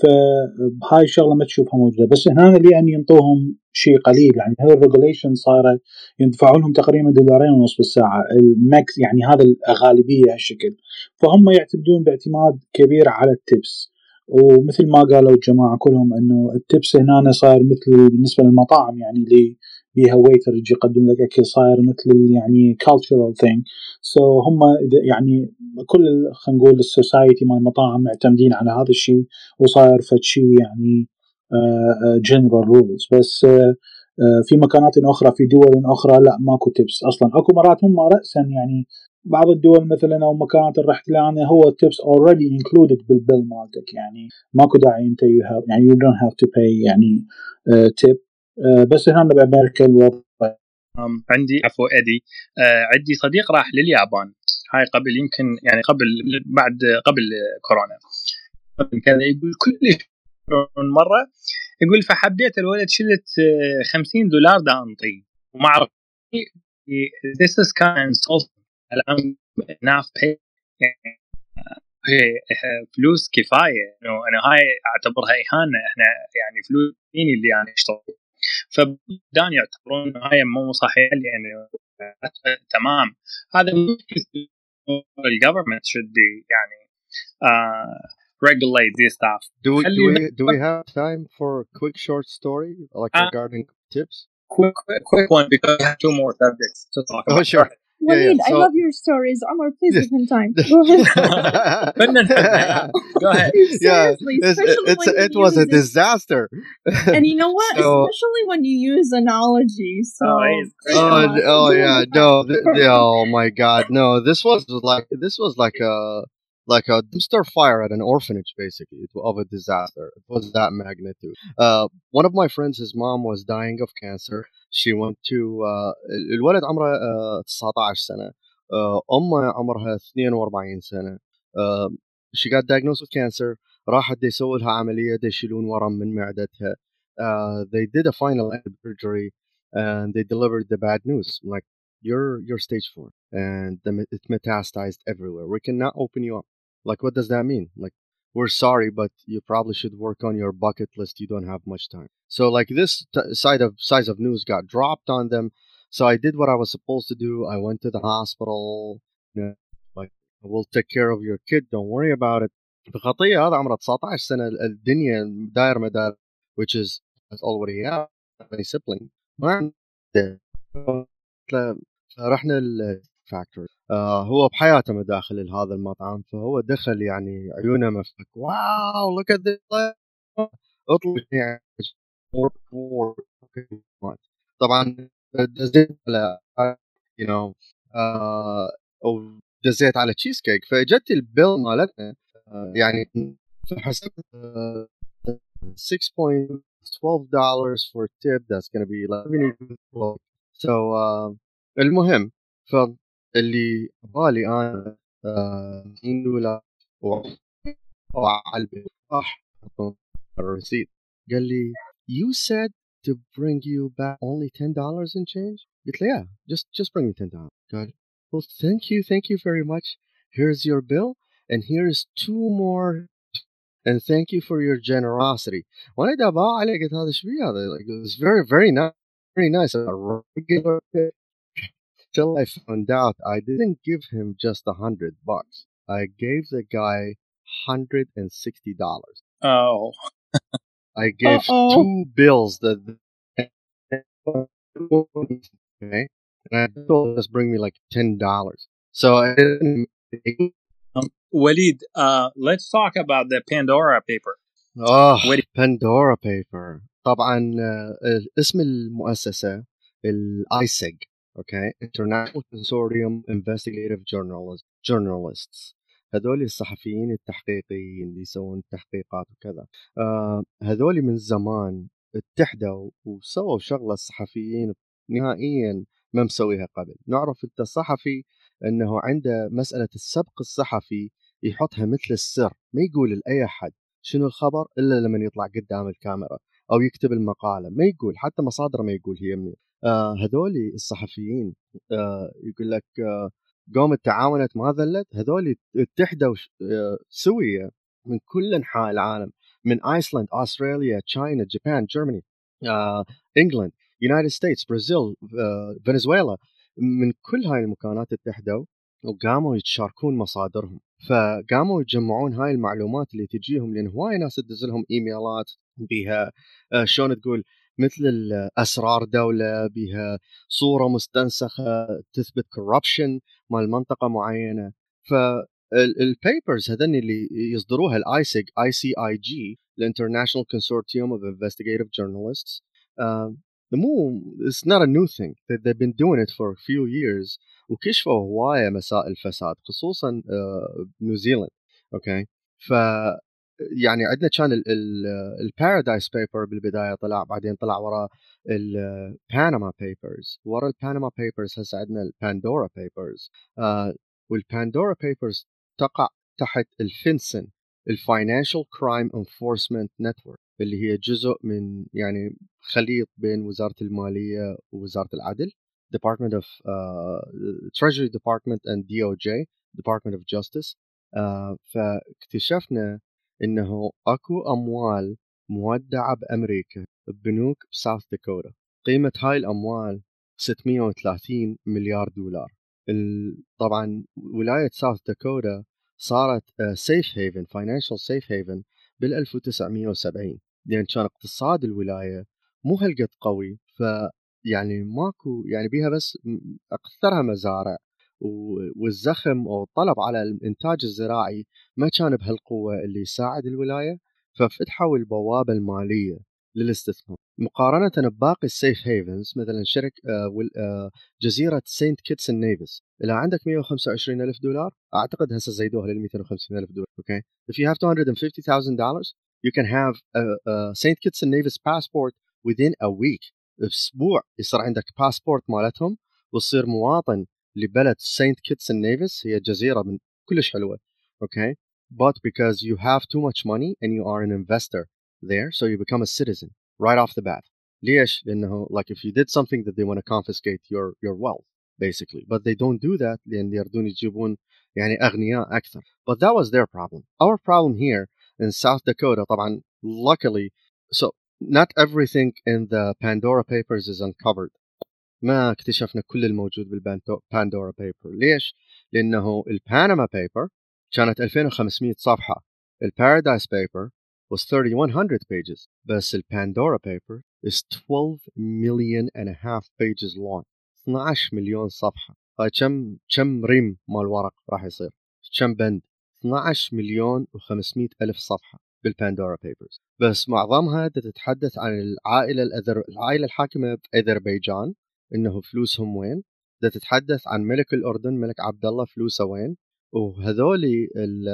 فهاي الشغلة ما تشوفها موجودة. بس هنا لأن ينطوهم شيء قليل. يعني هاي الريجوليشن صايرة يدفعون لهم تقريبا دولارين ونص بالساعة. الماكس يعني هذا الغالبية هالشكل. فهم يعتمدون باعتماد كبير على التبس. ومثل ما قالوا الجماعة كلهم إنه التبس هنا صاير مثل بالنسبة للمطاعم يعني اللي بيها ويتر يجي يقدم لك أكل صاير مثل يعني cultural thing. سو هم يعني كل خلينا نقول السوسايتي مال المطاعم معتمدين على هذا الشيء وصاير فد شيء يعني جنرال رولز بس في مكانات أخرى في دول أخرى لا ماكو تبس أصلا أكو مرات هم راسا يعني بعض الدول مثلا أو مكانات اللي رحت لها هو التبس اوريدي انكلودد بالبيل مالتك. يعني ماكو داعي أنت يو هاف يعني يو دونت هاف تو باي يعني تيب بس هنا بامريكا الوضع. عندي عفوا أدي. uh, عندي صديق راح لليابان. هاي قبل يمكن يعني قبل بعد قبل كورونا. كذا يقول كل مرة يقول فحبيت الولد شلت 50 دولار دا انطيه وما أعرف this is kind of الآن ناف فلوس كفاية. انه أنا هاي أعتبرها إهانة. إحنا يعني فلوس اللي يعني اشتغل فبدان يعتبرون انه هاي مو صحيح يعني تمام هذا الجفرمنت should be يعني uh, regulate this stuff. Do we, do we do we have time for a quick short story like uh, regarding tips? Quick, quick, quick one because we have two more subjects to talk oh, about. sure. Walid, yeah, yeah. I love your stories. Omar, please give him time. [laughs] Go ahead. [laughs] Go ahead. [laughs] yeah, it's, it's when it was a use it- disaster. And you know what? So- Especially when you use analogies. So, Oh, oh, uh, oh yeah, no, th- th- oh my god, no, this was like this was like a like a dumpster fire at an orphanage, basically, it- of a disaster. It was that magnitude. Uh, one of my friends, his mom was dying of cancer. She went to uh, ال- الولد عمره uh, 19 سنة. Uh, أمه عمرها 42 سنة. Uh, she got diagnosed with cancer. راحت دي يسووا لها عملية دي يشيلون ورم من معدتها. Uh, they did a final surgery and they delivered the bad news. Like you're you're stage four and the, me- it metastasized everywhere. We cannot open you up. Like what does that mean? Like we're sorry, but you probably should work on your bucket list. You don't have much time. So like this t- side of size of news got dropped on them. So I did what I was supposed to do. I went to the hospital. You know, like we'll take care of your kid. Don't worry about it. بخطية هذا عمره 19 سنة الدنيا داير مدار which is that's already have a sibling ما عنده فرحنا الفاكتوري آه هو بحياته ما داخل هذا المطعم فهو دخل يعني عيونه مفتك واو at this اطلع يعني طبعا دزيت على you know آه أو دزيت على تشيز كيك فإجت البيل مالتنا آه يعني فحسبت آه 6.12 dollars for tip. That's gonna be like so المهم فاللي بالي انا آه 2 دولار وعلى البيت راح الرصيد قال لي you said to bring you back only 10 dollars and change قلت له yeah just just bring me 10 dollars قال well thank you thank you very much here's your bill and here's two more and thank you for your generosity وانا اذا باع عليه قلت هذا ايش بيه هذا like, it was very very nice very nice a regular tip till I found out I didn't give him just a hundred bucks I gave the guy hundred and sixty dollars Oh, I gave Uh-oh. two bills that okay and I told him just bring me like ten dollars so I didn't um, Walid, uh, let's talk about the Pandora paper. اه Wait. بندورا بيبر طبعا آه، اسم المؤسسه الايسج أوكي Consortium Investigative Journalist Journalists. هذول الصحفيين التحقيقيين اللي يسوون تحقيقات وكذا. آه هذول من زمان اتحدوا وسووا شغلة الصحفيين نهائيا ما مسويها قبل. نعرف إنت الصحفي إنه عنده مسألة السبق الصحفي يحطها مثل السر ما يقول لأي أحد شنو الخبر إلا لما يطلع قدام الكاميرا أو يكتب المقالة ما يقول حتى مصادره ما يقول هي منين. هذول الصحفيين آه يقول لك آه قامت تعاونت ما ذلت هذول اتحدوا آه سويه من كل أنحاء العالم من ايسلند استراليا تشاينا جابان جيرماني آه انجلند يونايتد ستيتس برازيل آه فنزويلا من كل هاي المكانات اتحدوا وقاموا يتشاركون مصادرهم. فقاموا يجمعون هاي المعلومات اللي تجيهم لأن هواي ناس تدز لهم إيميلات بها آه شلون تقول مثل اسرار دولة بها صورة مستنسخة تثبت كوربشن مال منطقة معينة. فالبيبرز هذني اللي يصدروها الايسيج اي سي اي جي الانترناشونال كونسورتيوم اوف انفستيجيتيف جورناليستس مو not a new thing. They- they've been doing it for a few years وكشفوا هواية مسائل فساد خصوصا آه، بنيوزيلند أوكي ف يعني عندنا كان البارادايس بيبر بالبداية طلع بعدين طلع ورا الباناما بيبرز ورا الباناما بيبرز هسه عندنا الباندورا بيبرز والباندورا بيبرز تقع تحت الفنسن الفاينانشال كرايم انفورسمنت نتورك اللي هي جزء من يعني خليط بين وزارة المالية ووزارة العدل Department of uh, Treasury Department and DOJ Department of Justice. uh, فاكتشفنا إنه أكو أموال مودعة بأمريكا ببنوك بساوث داكوتا قيمة هاي الأموال 630 مليار دولار. طبعا ولاية ساوث داكوتا صارت سيف هيفن فاينانشال سيف هيفن بال 1970 لأن كان اقتصاد الولاية مو هالقد قوي ف يعني ماكو يعني بيها بس أكثرها مزارع. والزخم أو الطلب على الإنتاج الزراعي ما كان بهالقوة اللي يساعد الولاية ففتحوا البوابة المالية للاستثمار. مقارنة بباقي السيف هيفنز مثلا شرك آه، آه، جزيرة سينت كيتس نيفز اذا عندك 125 ألف دولار أعتقد هسه زيدوها لل 250 ألف دولار أوكي؟ If you have 250,000 dollars you can have a, a Saint Kitts and Nevis passport within a week. أسبوع يصير عندك باسبورت مالتهم وتصير مواطن لبلد سينت كيتس نيفس هي جزيره من كلش حلوه اوكي but because you have too much money and you are an investor there so you become a citizen right off the bat ليش لانه like if you did something that they want to confiscate your your wealth basically but they don't do that لان يردون يجيبون يعني اغنياء اكثر but that was their problem our problem here in South Dakota طبعا luckily so not everything in the Pandora papers is uncovered ما اكتشفنا كل الموجود بالباندورا بيبر ليش؟ لأنه الباناما بيبر كانت 2500 صفحة. البارادايس بيبر was 3100 pages. بس الباندورا بيبر is 12 million and a half pages long. 12 مليون صفحة. هاي كم كم ريم مال ورق راح يصير؟ كم بند؟ 12 مليون و500 ألف صفحة بالباندورا بيبرز بس معظمها تتحدث عن العائلة الأذر... العائلة الحاكمة بأذربيجان. إنه فلوسهم وين. ده تتحدث عن ملك الأردن ملك عبد الله فلوسه وين. وهذولي ال-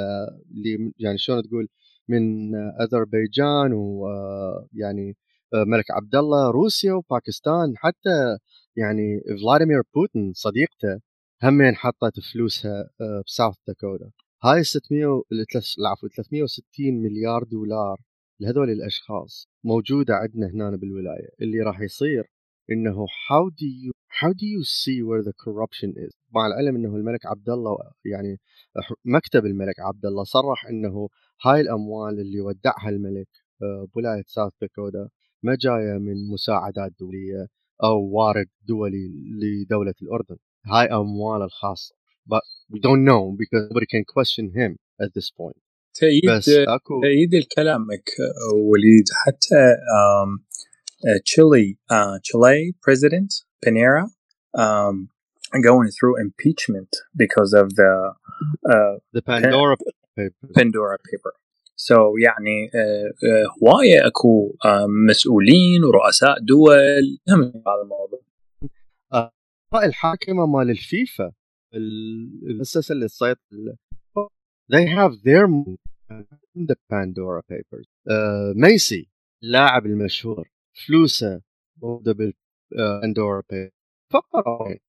اللي يعني شلون تقول من أذربيجان ويعني ملك عبد الله روسيا وباكستان. حتى يعني فلاديمير بوتين صديقته همين حطت فلوسها آه، بساوث داكوتا هاي 600 العفو 360 مليار دولار لهذول الأشخاص موجودة عندنا هنا بالولاية. اللي راح يصير إنه how do you how do you see where the corruption is? مع العلم إنه الملك عبد الله يعني مكتب الملك عبد الله صرح إنه هاي الأموال اللي ودعها الملك آه، بولايه ساوث داكوتا ما جاية من مساعدات دولية أو وارد دولي لدولة الأردن. هاي أموال الخاصة. But we don't know because nobody can question him at this point. تأييد بس أكو تأييد كلامك آه، وليد حتى آم، آه، تشيلي آه، تشيلي president Pinera um, going through impeachment because of the uh, the Pandora papers Pandora paper. So يعني آه، آه، هواية اكو آه، مسؤولين ورؤساء دول هم هذا الموضوع الأعضاء الحاكمة مال الفيفا ال- المؤسسة اللي تسيطر they have their money in the Pandora papers uh, ميسي اللاعب المشهور فلوسه موجودة بال uh, Pandora papers فقرة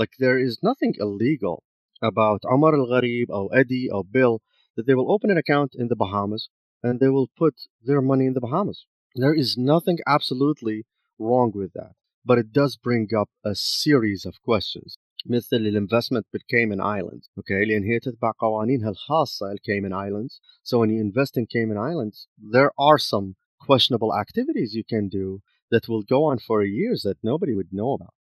like there is nothing illegal about عمر الغريب أو Eddie أو Bill that they will open an account in the Bahamas and they will put their money in the Bahamas there is nothing absolutely wrong with that but it does bring up a series of questions مثل الانفستمنت بالكيمن ايلاندز اوكي لان هي تتبع قوانينها الخاصه الكيمن ايلاندز so when you invest in Cayman Islands there are some questionable activities you can do that will go on for years that nobody would know about